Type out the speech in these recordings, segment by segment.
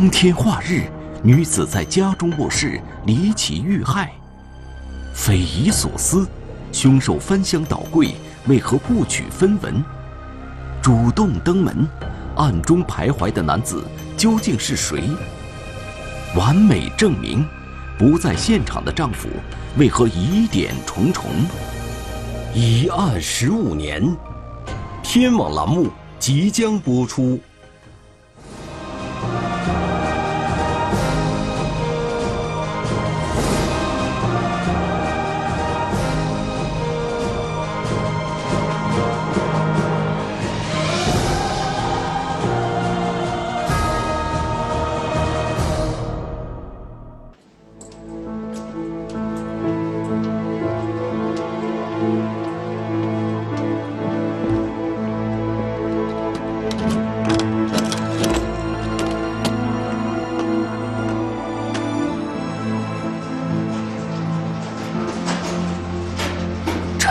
光天化日，女子在家中卧室离奇遇害，匪夷所思，凶手翻箱倒柜，为何不取分文？主动登门，暗中徘徊的男子究竟是谁？完美证明，不在现场的丈夫为何疑点重重？疑案十五年，天网栏目即将播出。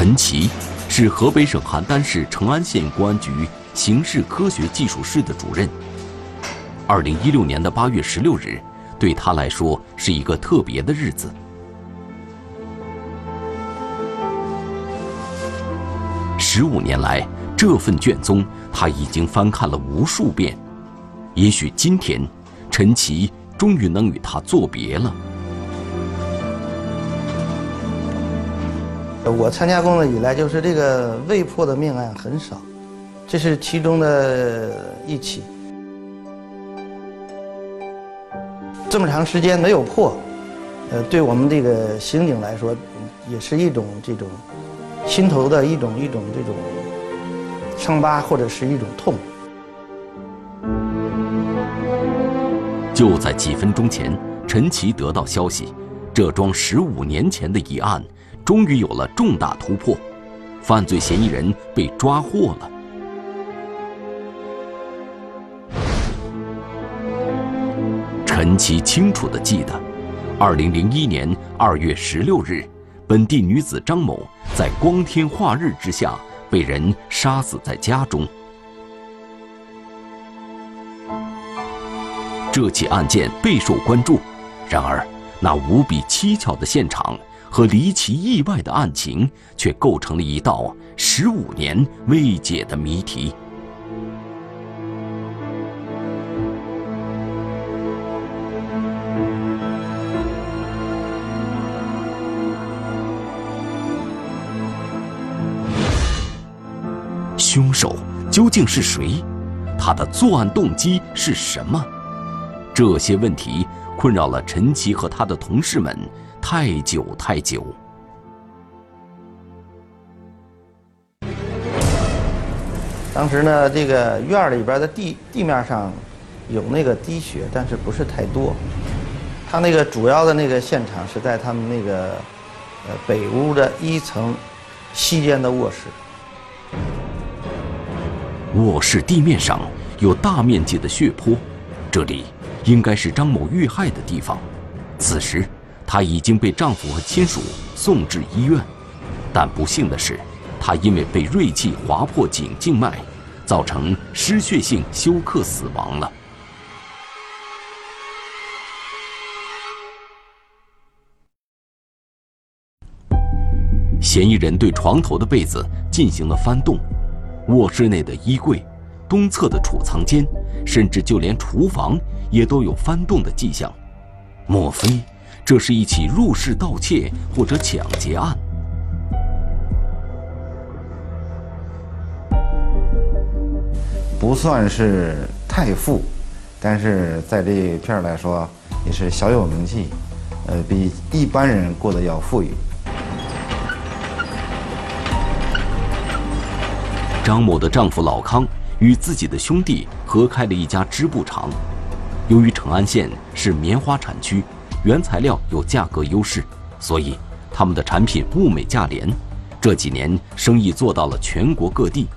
陈奇是河北省邯郸市成安县公安局刑事科学技术室的主任。二零一六年的八月十六日，对他来说是一个特别的日子。十五年来，这份卷宗他已经翻看了无数遍。也许今天，陈奇终于能与他作别了。我参加工作以来，就是这个未破的命案很少，这是其中的一起。这么长时间没有破，呃，对我们这个刑警来说，也是一种这种心头的一种一种这种伤疤，或者是一种痛。就在几分钟前，陈奇得到消息，这桩十五年前的疑案。终于有了重大突破，犯罪嫌疑人被抓获了。陈奇清楚地记得，二零零一年二月十六日，本地女子张某在光天化日之下被人杀死在家中。这起案件备受关注，然而那无比蹊跷的现场。和离奇意外的案情，却构成了一道十五年未解的谜题。凶手究竟是谁？他的作案动机是什么？这些问题困扰了陈奇和他的同事们。太久太久。当时呢，这个院儿里边的地地面上有那个滴血，但是不是太多。他那个主要的那个现场是在他们那个呃北屋的一层西间的卧室。卧室地面上有大面积的血泊，这里应该是张某遇害的地方。此时。她已经被丈夫和亲属送至医院，但不幸的是，她因为被锐器划破颈静脉，造成失血性休克死亡了。嫌疑人对床头的被子进行了翻动，卧室内的衣柜、东侧的储藏间，甚至就连厨房也都有翻动的迹象，莫非？这是一起入室盗窃或者抢劫案，不算是太富，但是在这一片来说也是小有名气，呃，比一般人过得要富裕。张某的丈夫老康与自己的兄弟合开了一家织布厂，由于成安县是棉花产区。原材料有价格优势，所以他们的产品物美价廉。这几年生意做到了全国各地。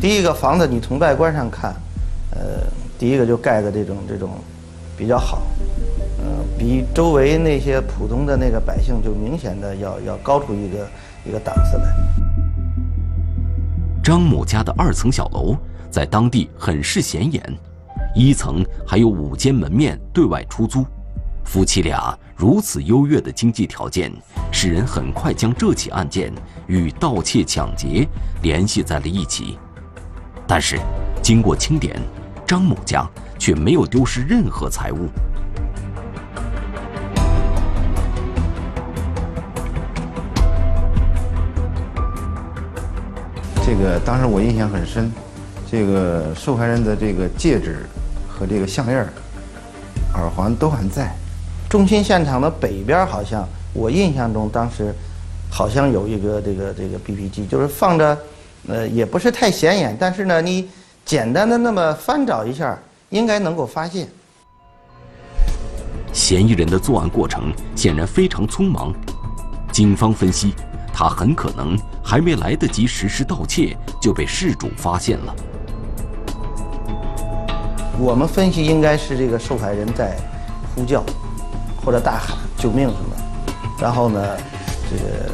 第一个房子，你从外观上看，呃，第一个就盖的这种这种比较好，呃，比周围那些普通的那个百姓就明显的要要高出一个一个档次来。张某家的二层小楼。在当地很是显眼，一层还有五间门面对外出租。夫妻俩如此优越的经济条件，使人很快将这起案件与盗窃抢劫联系在了一起。但是，经过清点，张某家却没有丢失任何财物。这个当时我印象很深，这个受害人的这个戒指和这个项链、耳环都还在。中心现场的北边好像，我印象中当时好像有一个这个这个 BP 机，就是放着，呃，也不是太显眼，但是呢，你简单的那么翻找一下，应该能够发现。嫌疑人的作案过程显然非常匆忙，警方分析，他很可能还没来得及实施盗窃就被事主发现了。我们分析应该是这个受害人在呼叫。或者大喊救命什么，然后呢，这个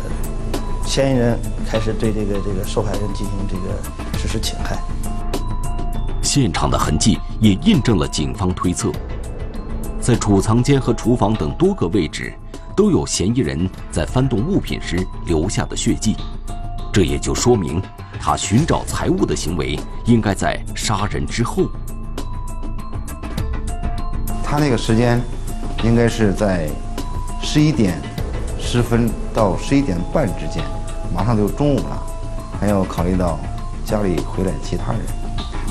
嫌疑人开始对这个这个受害人进行这个实施侵害。现场的痕迹也印证了警方推测，在储藏间和厨房等多个位置都有嫌疑人在翻动物品时留下的血迹，这也就说明他寻找财物的行为应该在杀人之后。他那个时间。应该是在十一点十分到十一点半之间，马上就中午了，还要考虑到家里回来其他人，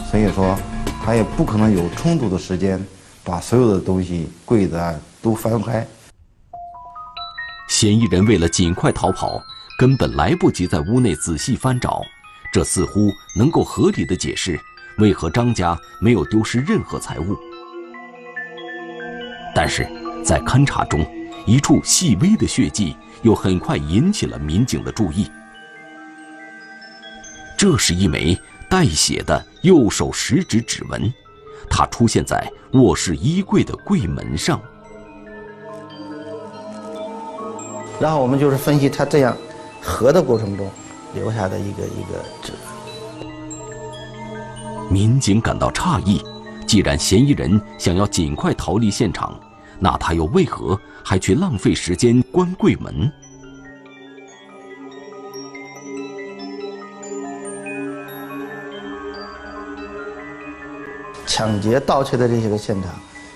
所以说他也不可能有充足的时间把所有的东西柜子啊都翻开。嫌疑人为了尽快逃跑，根本来不及在屋内仔细翻找，这似乎能够合理的解释为何张家没有丢失任何财物。但是，在勘查中，一处细微的血迹又很快引起了民警的注意。这是一枚带血的右手食指指纹，它出现在卧室衣柜的柜门上。然后我们就是分析他这样合的过程中留下的一个一个指纹。民警感到诧异，既然嫌疑人想要尽快逃离现场。那他又为何还去浪费时间关柜门？抢劫、盗窃的这些个现场，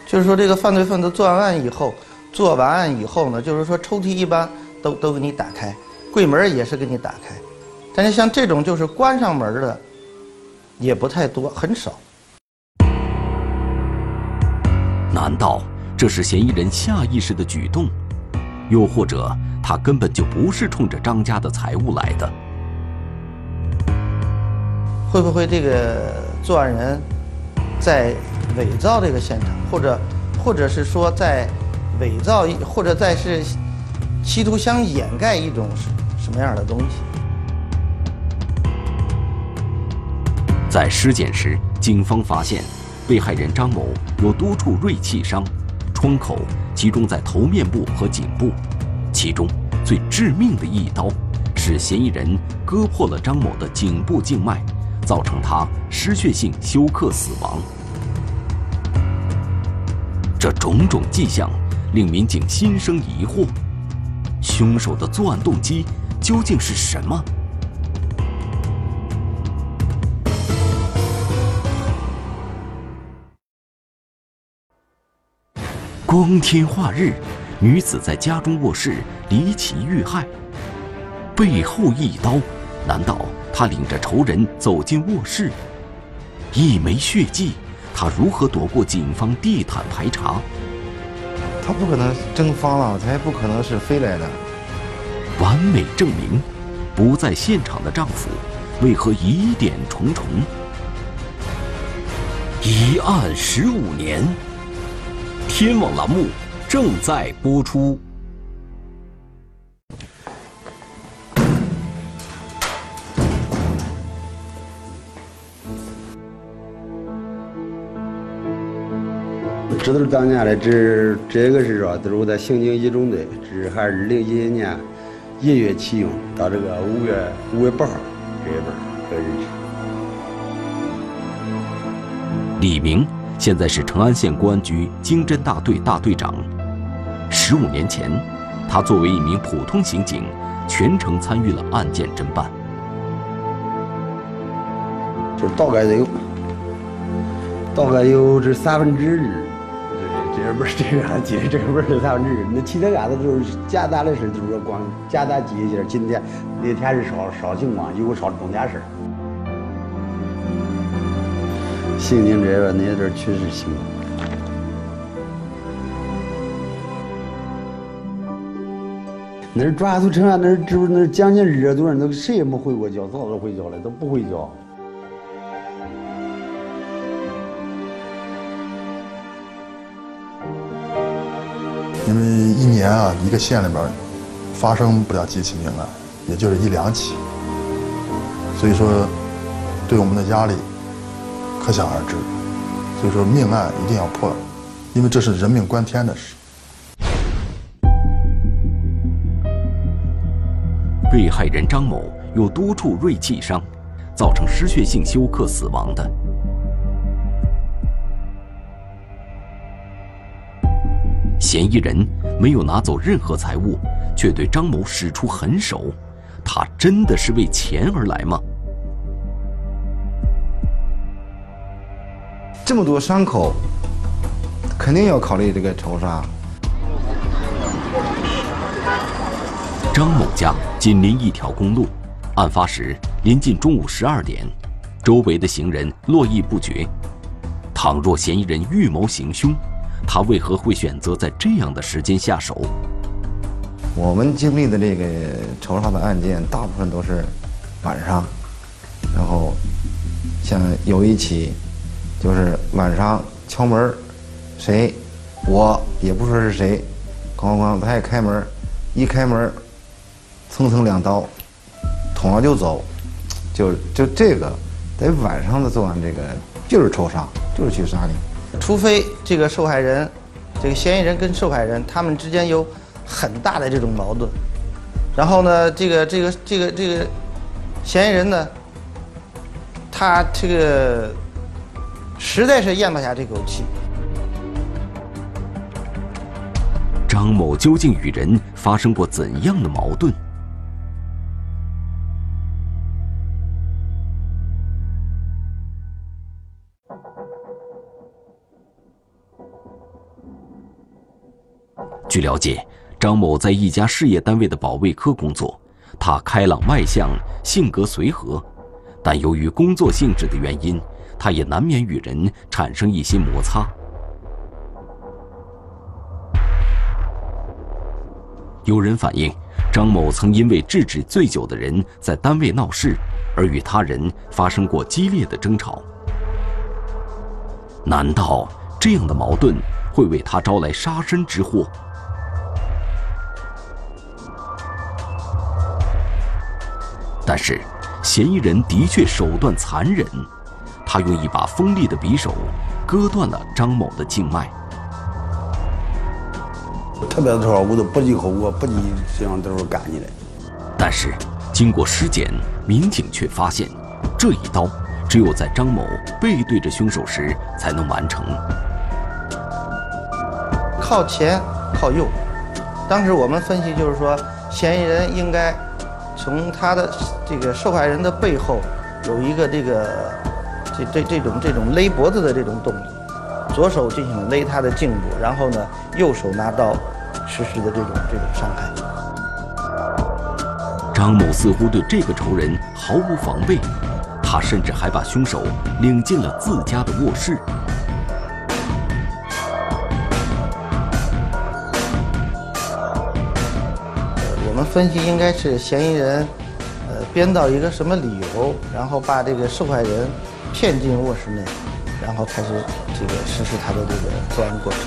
就是说这个犯罪分子作案以后，做完案以后呢，就是说抽屉一般都都给你打开，柜门也是给你打开，但是像这种就是关上门的，也不太多，很少。难道？这是嫌疑人下意识的举动，又或者他根本就不是冲着张家的财物来的？会不会这个作案人，在伪造这个现场，或者，或者是说在伪造，或者在是企图想掩盖一种什么样的东西？在尸检时，警方发现被害人张某有多处锐器伤。窗口集中在头面部和颈部，其中最致命的一刀，是嫌疑人割破了张某的颈部静脉，造成他失血性休克死亡。这种种迹象令民警心生疑惑：凶手的作案动机究竟是什么？光天化日，女子在家中卧室离奇遇害，背后一刀，难道她领着仇人走进卧室？一枚血迹，她如何躲过警方地毯排查？她不可能蒸发了，她也不可能是飞来的。完美证明，不在现场的丈夫为何疑点重重？一案十五年。天网栏目正在播出。这都是当年的，这这个是说，都是我在刑警一中队，这是还是二零一一年一月启用到这个五月五月八号这一本这日期。李明现在是成安县公安局经侦大队大队长。十五年前，他作为一名普通刑警，全程参与了案件侦办。就大概得有，大概有这三分之二，这这不是这个记得这个不是三分之二，那其他案子都是简单的事，就是说光简单记一下。今天那天是烧烧情况，有个烧重点事儿。刑警这边那阵确实辛苦。那儿转出城啊，那儿住那将近二十多人，都谁也没回过家，早都回家了，都不回家。因为一年啊，一个县里边发生不了几起命案，也就是一两起，所以说对我们的压力可想而知。所以说命案一定要破，因为这是人命关天的事。被害人张某有多处锐器伤，造成失血性休克死亡的。嫌疑人没有拿走任何财物，却对张某使出狠手，他真的是为钱而来吗？这么多伤口，肯定要考虑这个仇杀。张某家紧邻一条公路，案发时临近中午十二点，周围的行人络绎不绝。倘若嫌疑人预谋行凶，他为何会选择在这样的时间下手？我们经历的这个仇杀的案件，大部分都是晚上，然后像有一起就是晚上敲门，谁，我也不说是谁，咣咣咣，他一开门，一开门。蹭蹭两刀，捅了就走，就就这个，在晚上的作案，这个就是仇杀，就是去杀你。除非这个受害人，这个嫌疑人跟受害人他们之间有很大的这种矛盾，然后呢，这个这个这个这个嫌疑人呢，他这个实在是咽不下这口气。张某究竟与人发生过怎样的矛盾？据了解，张某在一家事业单位的保卫科工作，他开朗外向，性格随和，但由于工作性质的原因，他也难免与人产生一些摩擦。有人反映，张某曾因为制止醉酒的人在单位闹事，而与他人发生过激烈的争吵。难道这样的矛盾会为他招来杀身之祸？但是，嫌疑人的确手段残忍，他用一把锋利的匕首割断了张某的静脉。特别的时候，我都不计后果，不计这样都是干你的。但是，经过尸检，民警却发现，这一刀只有在张某背对着凶手时才能完成。靠前，靠右。当时我们分析就是说，嫌疑人应该。从他的这个受害人的背后有一个这个这这这种这种勒脖子的这种动作，左手进行勒他的颈部，然后呢右手拿刀实施的这种这种伤害。张某似乎对这个仇人毫无防备，他甚至还把凶手领进了自家的卧室。我们分析应该是嫌疑人，呃，编造一个什么理由，然后把这个受害人骗进卧室内，然后开始这个实施他的这个作案过程。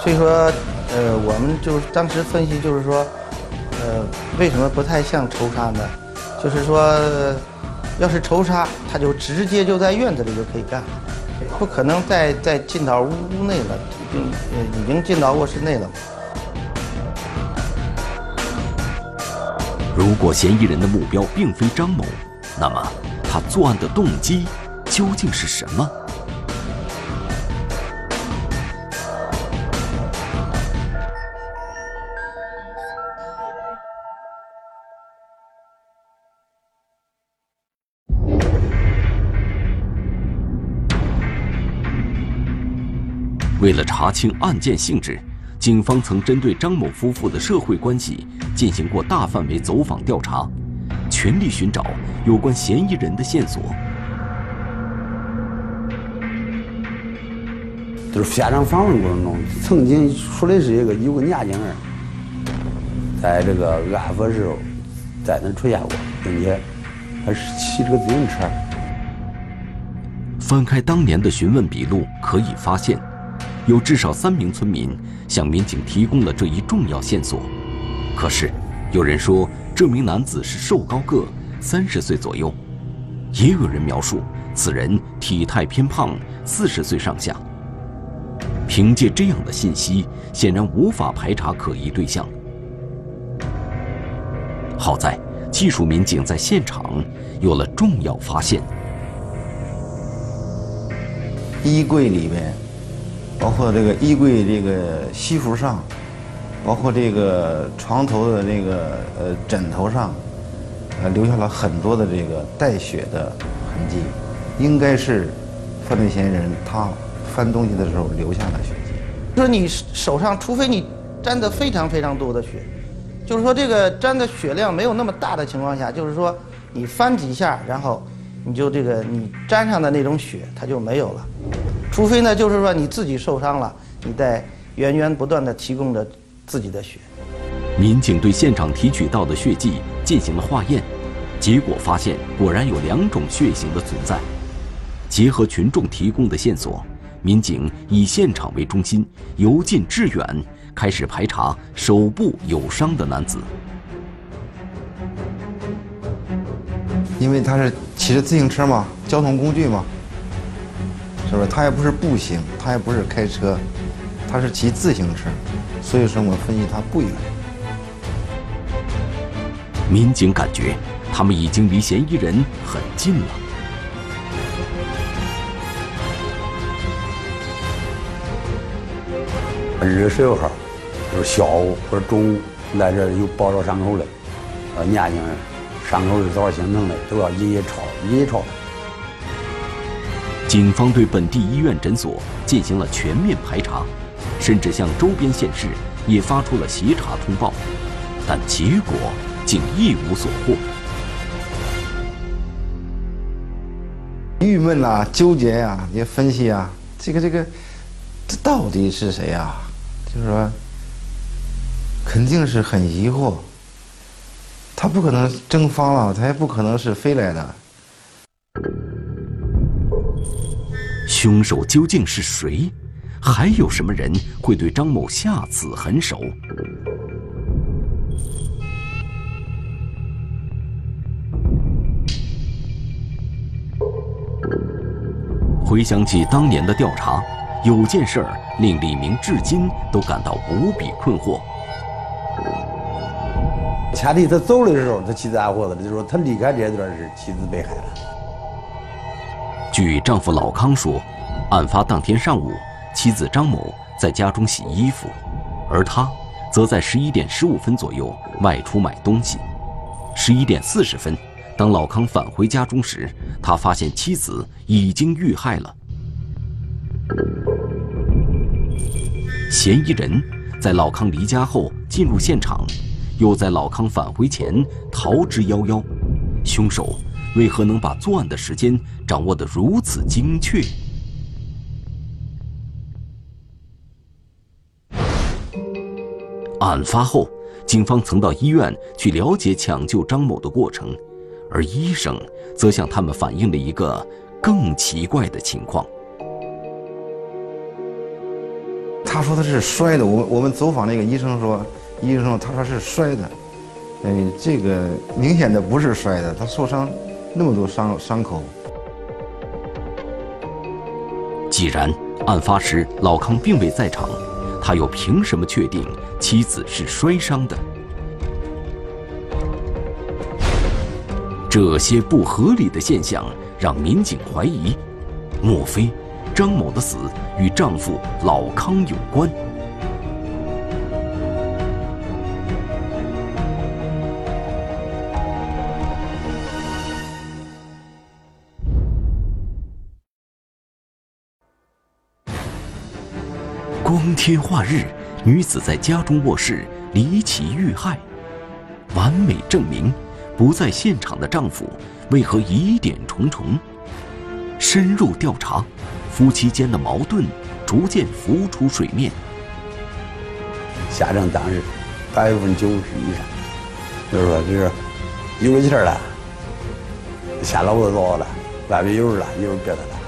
所以说，呃，我们就当时分析就是说，呃，为什么不太像仇杀呢？就是说，要是仇杀，他就直接就在院子里就可以干，不可能再再进到屋屋内了，已经已经进到卧室内了。如果嫌疑人的目标并非张某，那么他作案的动机究竟是什么？为了查清案件性质警方曾针对张某夫妇的社会关系进行过大范围走访调查。全力寻找有关嫌疑人的线索。就是现场访问过程中，曾经说的是一个有个年轻人，在这个案发时候在那出现过，并且还是骑着个自行车。翻开当年的询问笔录，可以发现，有至少三名村民向民警提供了这一重要线索。可是，有人说这名男子是瘦高个，三十岁左右；也有人描述此人体态偏胖，四十岁上下。凭借这样的信息，显然无法排查可疑对象。好在技术民警在现场有了重要发现：衣柜里面，包括这个衣柜这个西服上，包括这个床头的那个呃枕头上，呃留下了很多的这个带血的痕迹，应该是犯罪嫌疑人他。翻东西的时候留下的血迹，说你手上，除非你沾的非常非常多的血，就是说这个沾的血量没有那么大的情况下，就是说你翻几下，然后你就这个你沾上的那种血它就没有了，除非呢就是说你自己受伤了，你在源源不断的提供着自己的血。民警对现场提取到的血迹进行了化验，结果发现果然有两种血型的存在，结合群众提供的线索。民警以现场为中心，由近至远，开始排查手部有伤的男子。因为他是骑着自行车嘛，交通工具嘛，是不是？他也不是步行，他也不是开车，他是骑自行车，所以说我分析他不远。民警感觉他们已经离嫌疑人很近了。二月十六号，就是下午或者中午来这有包着伤口的，呃，年轻人，伤口是早形成的，都要一一抄，一一抄。警方对本地医院诊所进行了全面排查，甚至向周边县市也发出了协查通报，但结果竟一无所获。郁闷呐，纠结呀，也分析啊，这个这个，这到底是谁呀？就是说，肯定是很疑惑。他不可能蒸发了，他也不可能是飞来的。凶手究竟是谁？还有什么人会对张某下此狠手？回想起当年的调查。有件事儿令李明至今都感到无比困惑。前提他走的时候，他妻子安活着，就是说他离开这段是妻子被害了。据丈夫老康说，案发当天上午，妻子张某在家中洗衣服，而他则在十一点十五分左右外出买东西。十一点四十分，当老康返回家中时，他发现妻子已经遇害了。嫌疑人在老康离家后进入现场，又在老康返回前逃之夭夭。凶手为何能把作案的时间掌握得如此精确？案发后，警方曾到医院去了解抢救张某的过程，而医生则向他们反映了一个更奇怪的情况。他说他是摔的，我我们走访那个医生说，医生说他说是摔的，嗯，这个明显的不是摔的，他受伤那么多伤伤口。既然案发时老康并未在场，他又凭什么确定妻子是摔伤的？这些不合理的现象让民警怀疑，莫非？张某的死与丈夫老康有关。光天化日，女子在家中卧室离奇遇害，完美证明不在现场的丈夫为何疑点重重。深入调查，夫妻间的矛盾逐渐浮出水面。下证当时百分之九十以上，就是说这是有了气儿了，下楼子走了，外边有人了，有人别的了。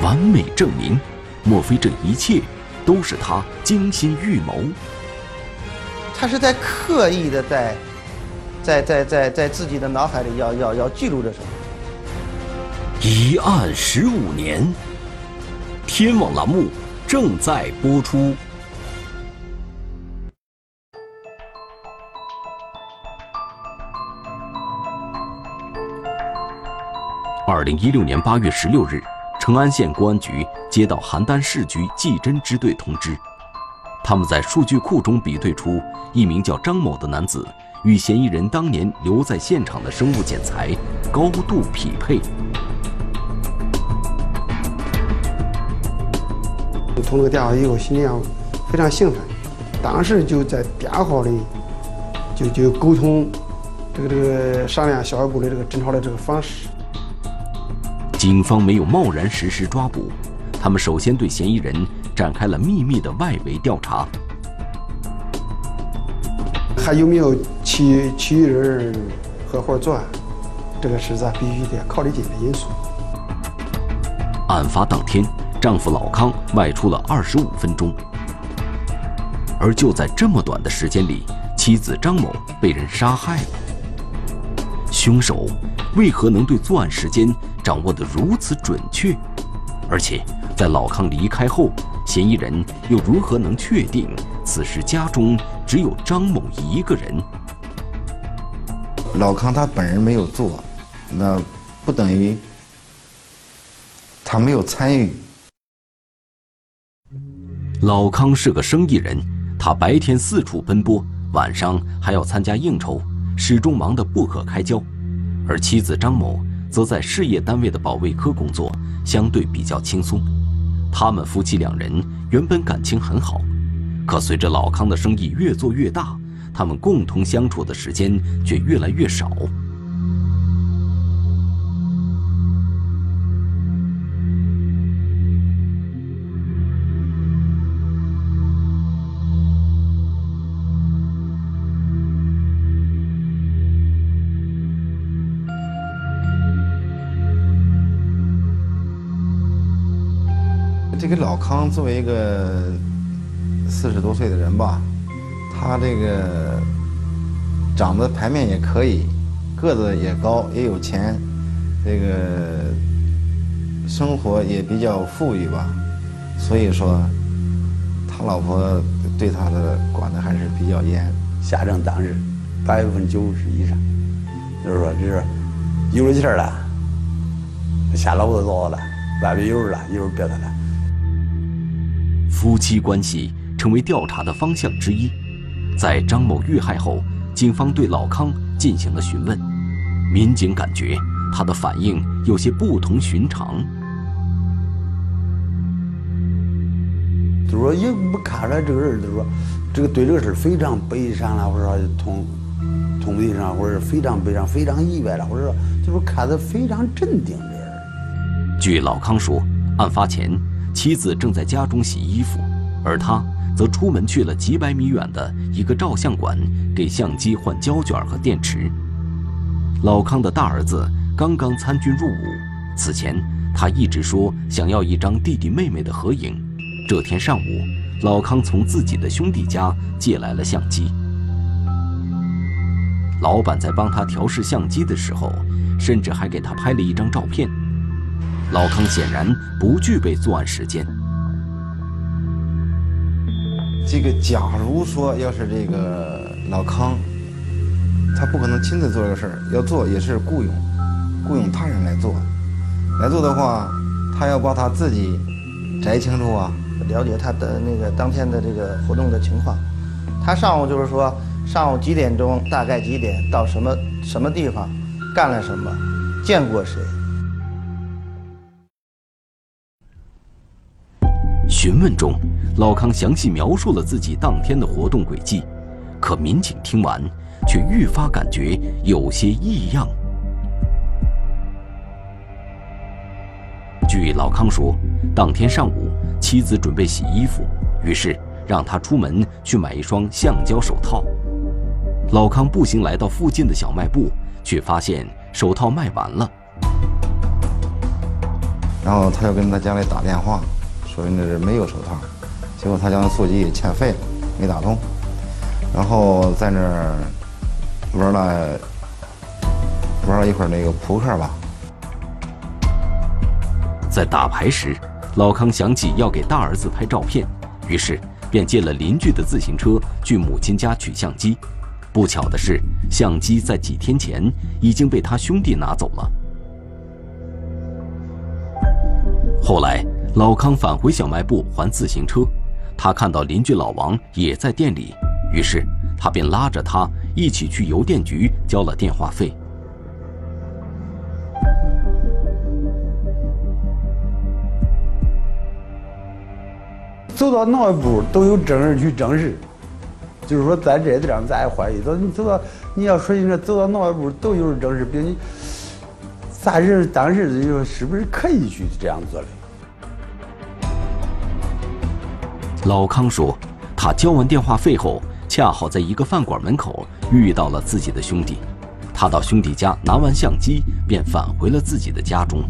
完美证明，莫非这一切都是他精心预谋？他是在刻意的在，在在在在自己的脑海里要要要记录着什么？一案十五年，天网栏目正在播出。二零一六年八月十六日，成安县公安局接到邯郸市局技侦支队通知，他们在数据库中比对出一名叫张某的男子与嫌疑人当年留在现场的生物检材高度匹配。通这个电话以后，心里非常兴奋，当时就在电话里就就沟通，这个这个商量下一步的这个侦查的这个方式。警方没有贸然实施抓捕，他们首先对嫌疑人展开了秘密的外围调查。还有没有其其余人合伙作案？这个是咱必须得考虑进的因素。案发当天，丈夫老康外出了二十五分钟，而就在这么短的时间里，妻子张某被人杀害了。凶手为何能对作案时间？掌握得如此准确，而且在老康离开后，嫌疑人又如何能确定此时家中只有张某一个人？老康他本人没有做，那不等于他没有参与。老康是个生意人，他白天四处奔波，晚上还要参加应酬，始终忙得不可开交，而妻子张某。则在事业单位的保卫科工作，相对比较轻松。他们夫妻两人原本感情很好，可随着老康的生意越做越大，他们共同相处的时间却越来越少。这个老康作为一个四十多岁的人吧，他这个长得牌面也可以，个子也高，也有钱，这个生活也比较富裕吧，所以说他老婆对他的管的还是比较严。下证当日百分之九十以上，就是说这是有了气儿了，下楼子走了，外边有人了，有人别的了。夫妻关系成为调查的方向之一。在张某遇害后，警方对老康进行了询问，民警感觉他的反应有些不同寻常。就说也不看出来这个人，就是说这个对这个事非常悲伤了，或者说痛痛悲伤，或者非常悲伤、非常意外了，或者说就是看得非常镇定。的人。据老康说，案发前。妻子正在家中洗衣服，而他则出门去了几百米远的一个照相馆，给相机换胶卷和电池。老康的大儿子刚刚参军入伍，此前他一直说想要一张弟弟妹妹的合影。这天上午，老康从自己的兄弟家借来了相机。老板在帮他调试相机的时候，甚至还给他拍了一张照片。老康显然不具备作案时间。这个，假如说要是这个老康，他不可能亲自做这个事儿，要做也是雇佣，雇佣他人来做。来做的话，他要把他自己摘清楚啊，了解他的那个当天的这个活动的情况。他上午就是说，上午几点钟，大概几点到什么什么地方，干了什么，见过谁。询问中，老康详细描述了自己当天的活动轨迹，可民警听完，却愈发感觉有些异样。据老康说，当天上午，妻子准备洗衣服，于是让他出门去买一双橡胶手套。老康步行来到附近的小卖部，却发现手套卖完了。然后他又跟他家里打电话，说那是没有手套，结果他家的座机欠费了，没打通。然后在那儿玩了玩了一会儿那个扑克吧。在打牌时，老康想起要给大儿子拍照片，于是便借了邻居的自行车去母亲家取相机。不巧的是，相机在几天前已经被他兄弟拿走了。后来，老康返回小卖部还自行车，他看到邻居老王也在店里，于是他便拉着他一起去邮电局交了电话费。走到哪一步都有证人去证实，就是说在这地方咱也怀疑，走你走到你要说你这走到哪一步都有人证实，并且咱人当时就是不是可以去这样做的？老康说，他交完电话费后，恰好在一个饭馆门口遇到了自己的兄弟，他到兄弟家拿完相机，便返回了自己的家中。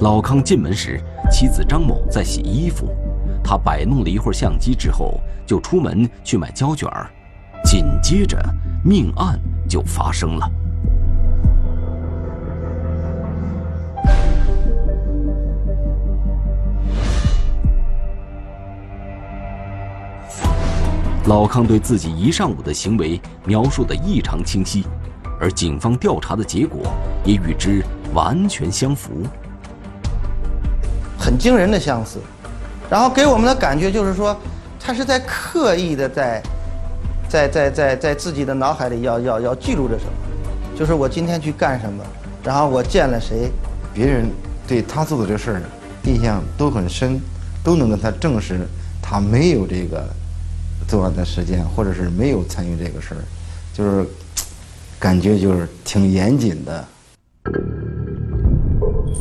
老康进门时，妻子张某在洗衣服，他摆弄了一会儿相机之后，就出门去买胶卷儿，紧接着命案就发生了。老康对自己一上午的行为描述的异常清晰，而警方调查的结果也与之完全相符，很惊人的相似。然后给我们的感觉就是说，他是在刻意的在，在在在在自己的脑海里要要要记录着什么，就是我今天去干什么，然后我见了谁，别人对他做的这事儿印象都很深，都能跟他证实他没有这个。作案的时间，或者是没有参与这个事儿，就是感觉就是挺严谨的。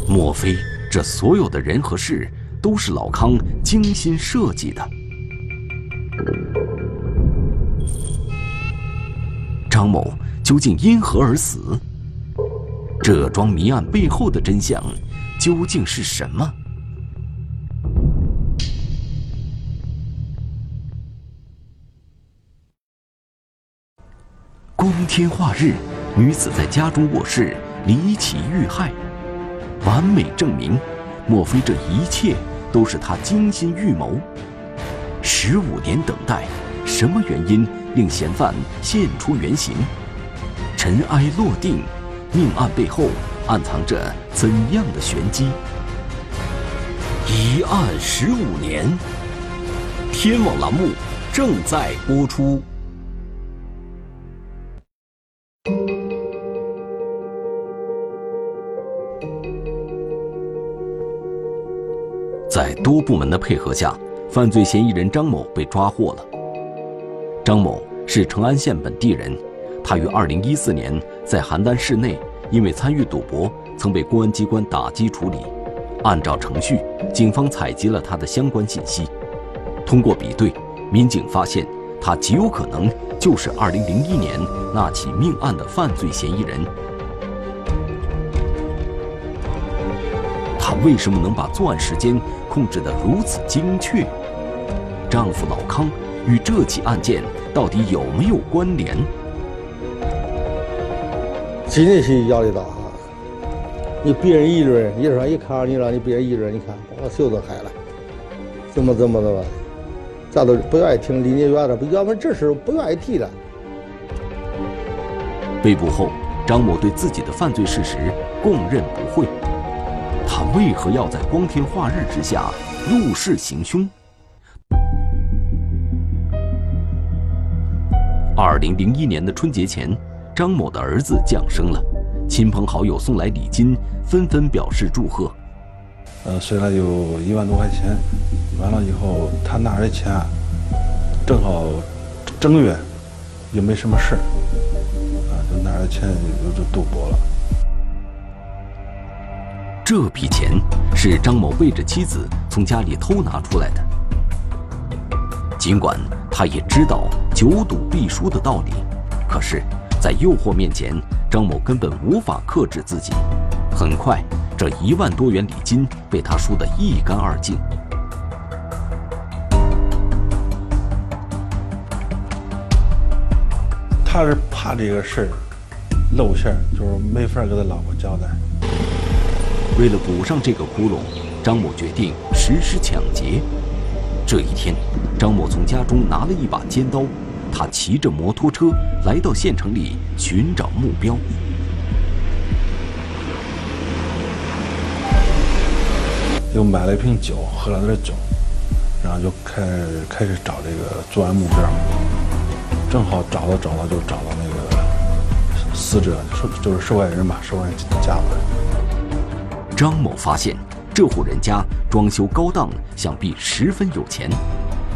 莫非这所有的人和事都是老康精心设计的？张某究竟因何而死？这桩谜案背后的真相究竟是什么？天化日，女子在家中卧室离奇遇害，完美证明，莫非这一切都是他精心预谋？十五年等待，什么原因令嫌犯现出原形？尘埃落定，命案背后暗藏着怎样的玄机？一案十五年，天网栏目正在播出。在多部门的配合下，犯罪嫌疑人张某被抓获了。张某是成安县本地人，他于2014年在邯郸市内因为参与赌博，曾被公安机关打击处理。按照程序，警方采集了他的相关信息，通过比对，民警发现他极有可能就是2001年那起命案的犯罪嫌疑人。他为什么能把作案时间？控制得如此精确，丈夫老康与这起案件到底有没有关联？真的是压力大啊！你别人议论，你说一看到你了，你别人议论，你看把我袖子害了，怎么怎么的吧？咱都不愿意听，离你远点，要不这事不愿意提了。被捕后，张某对自己的犯罪事实供认不讳。他为何要在光天化日之下入室行凶？二零零一年的春节前，张某的儿子降生了，亲朋好友送来礼金，纷纷表示祝贺。呃，虽然有一万多块钱，完了以后他拿着钱，正好正月又没什么事儿，啊，就拿着钱就就赌博了。这笔钱是张某背着妻子从家里偷拿出来的。尽管他也知道久赌必输的道理，可是，在诱惑面前，张某根本无法克制自己。很快，这一万多元礼金被他输得一干二净。他是怕这个事儿露馅儿，就是没法给他老婆交代。为了补上这个窟窿，张某决定实施抢劫。这一天，张某从家中拿了一把尖刀，他骑着摩托车来到县城里寻找目标。又买了一瓶酒，喝了点酒，然后就开始开始找这个作案目标。正好找到找到就找到那个死者，受就是受害人吧，受害人家了。张某发现这户人家装修高档，想必十分有钱。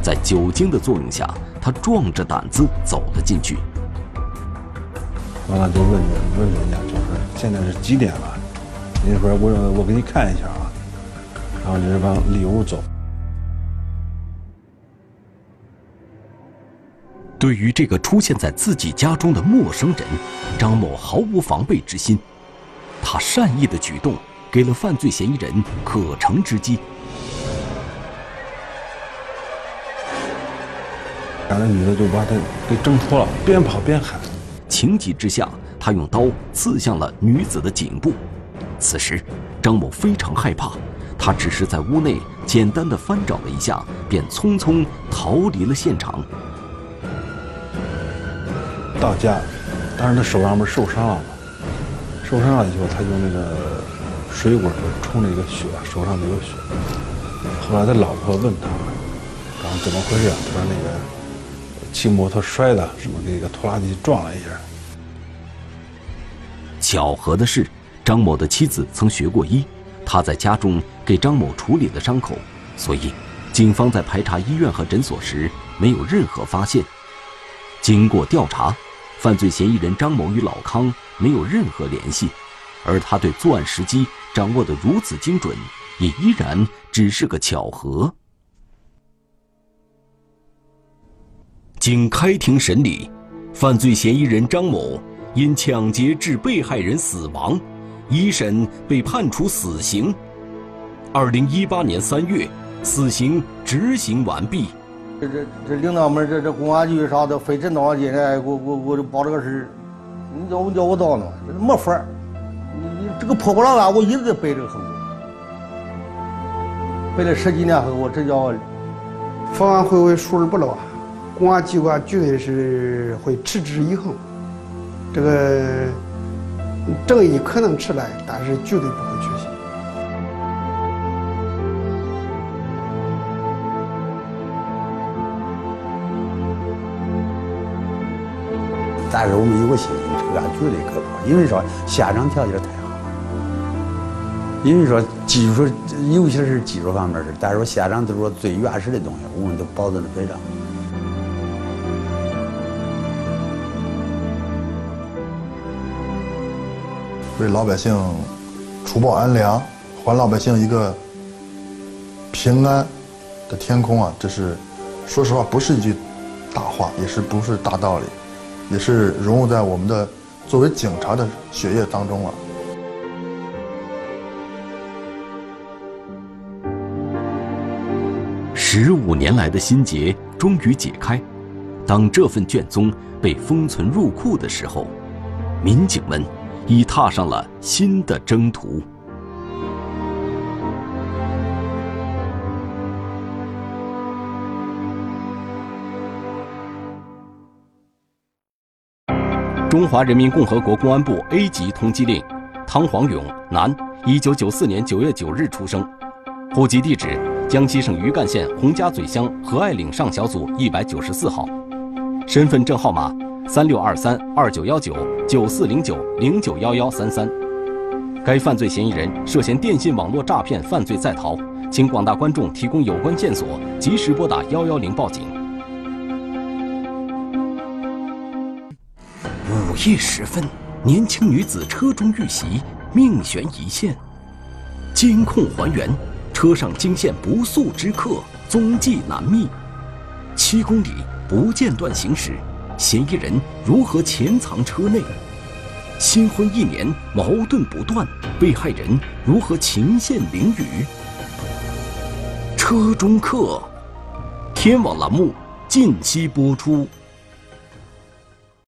在酒精的作用下，他壮着胆子走了进去。完了就问问人家，就是现在是几点了？人家说我我给你看一下啊，然后就是往里屋走。对于这个出现在自己家中的陌生人，张某毫无防备之心。他善意的举动给了犯罪嫌疑人可乘之机。然后那女的就把他给挣脱了，边跑边喊。情急之下，他用刀刺向了女子的颈部。此时，张某非常害怕，他只是在屋内简单的翻找了一下，便匆匆逃离了现场。到家，当时他手上不是受伤了吗？受伤了以后，他用那个水管冲了一个血，手上流血。后来他老婆问他，然后怎么回事？他说那个骑摩托摔的，什么给一个拖拉机撞了一下。巧合的是，张某的妻子曾学过医，她在家中给张某处理了伤口，所以警方在排查医院和诊所时没有任何发现。经过调查。犯罪嫌疑人张某与老康没有任何联系，而他对作案时机掌握的如此精准，也依然只是个巧合。经开庭审理，犯罪嫌疑人张某因抢劫致被害人死亡，一审被判处死刑。二零一八年三月，死刑执行完毕。这这这领导们，这这公安局啥的费这脑筋来，我我我就报这个事你叫我叫我咋弄？没法这个破破烂烂，我一直背这个后果，背了十几年后，我这叫法案会为疏而不漏啊！公安机关绝对是会持之以恒。这个正义可能迟来，但是绝对不会缺席。但是我们有个信心，这个案绝对可破，因为说现场条件太好，因为说技术，尤其是技术方面的事，但是说现场都是说最原始的东西，我们都保证的非常。为老百姓除暴安良，还老百姓一个平安的天空啊！这是说实话，不是一句大话，也是不是大道理。也是融入在我们的作为警察的血液当中了。十五年来的心结终于解开，当这份卷宗被封存入库的时候，民警们已踏上了新的征途。中华人民共和国公安部 A 级通缉令：汤黄勇，男，一九九四年九月九日出生，户籍地址江西省余干县洪家嘴乡和爱岭上小组一百九十四号，身份证号码三六二三二九幺九九四零九零九幺幺三三，该犯罪嫌疑人涉嫌电信网络诈骗犯罪在逃，请广大观众提供有关线索，及时拨打幺幺零报警。午夜时分，年轻女子车中遇袭，命悬一线。监控还原，车上惊现不速之客，踪迹难觅。七公里不间断行驶，嫌疑人如何潜藏车内？新婚一年，矛盾不断，被害人如何情陷囹圄？车中客，天网栏目近期播出。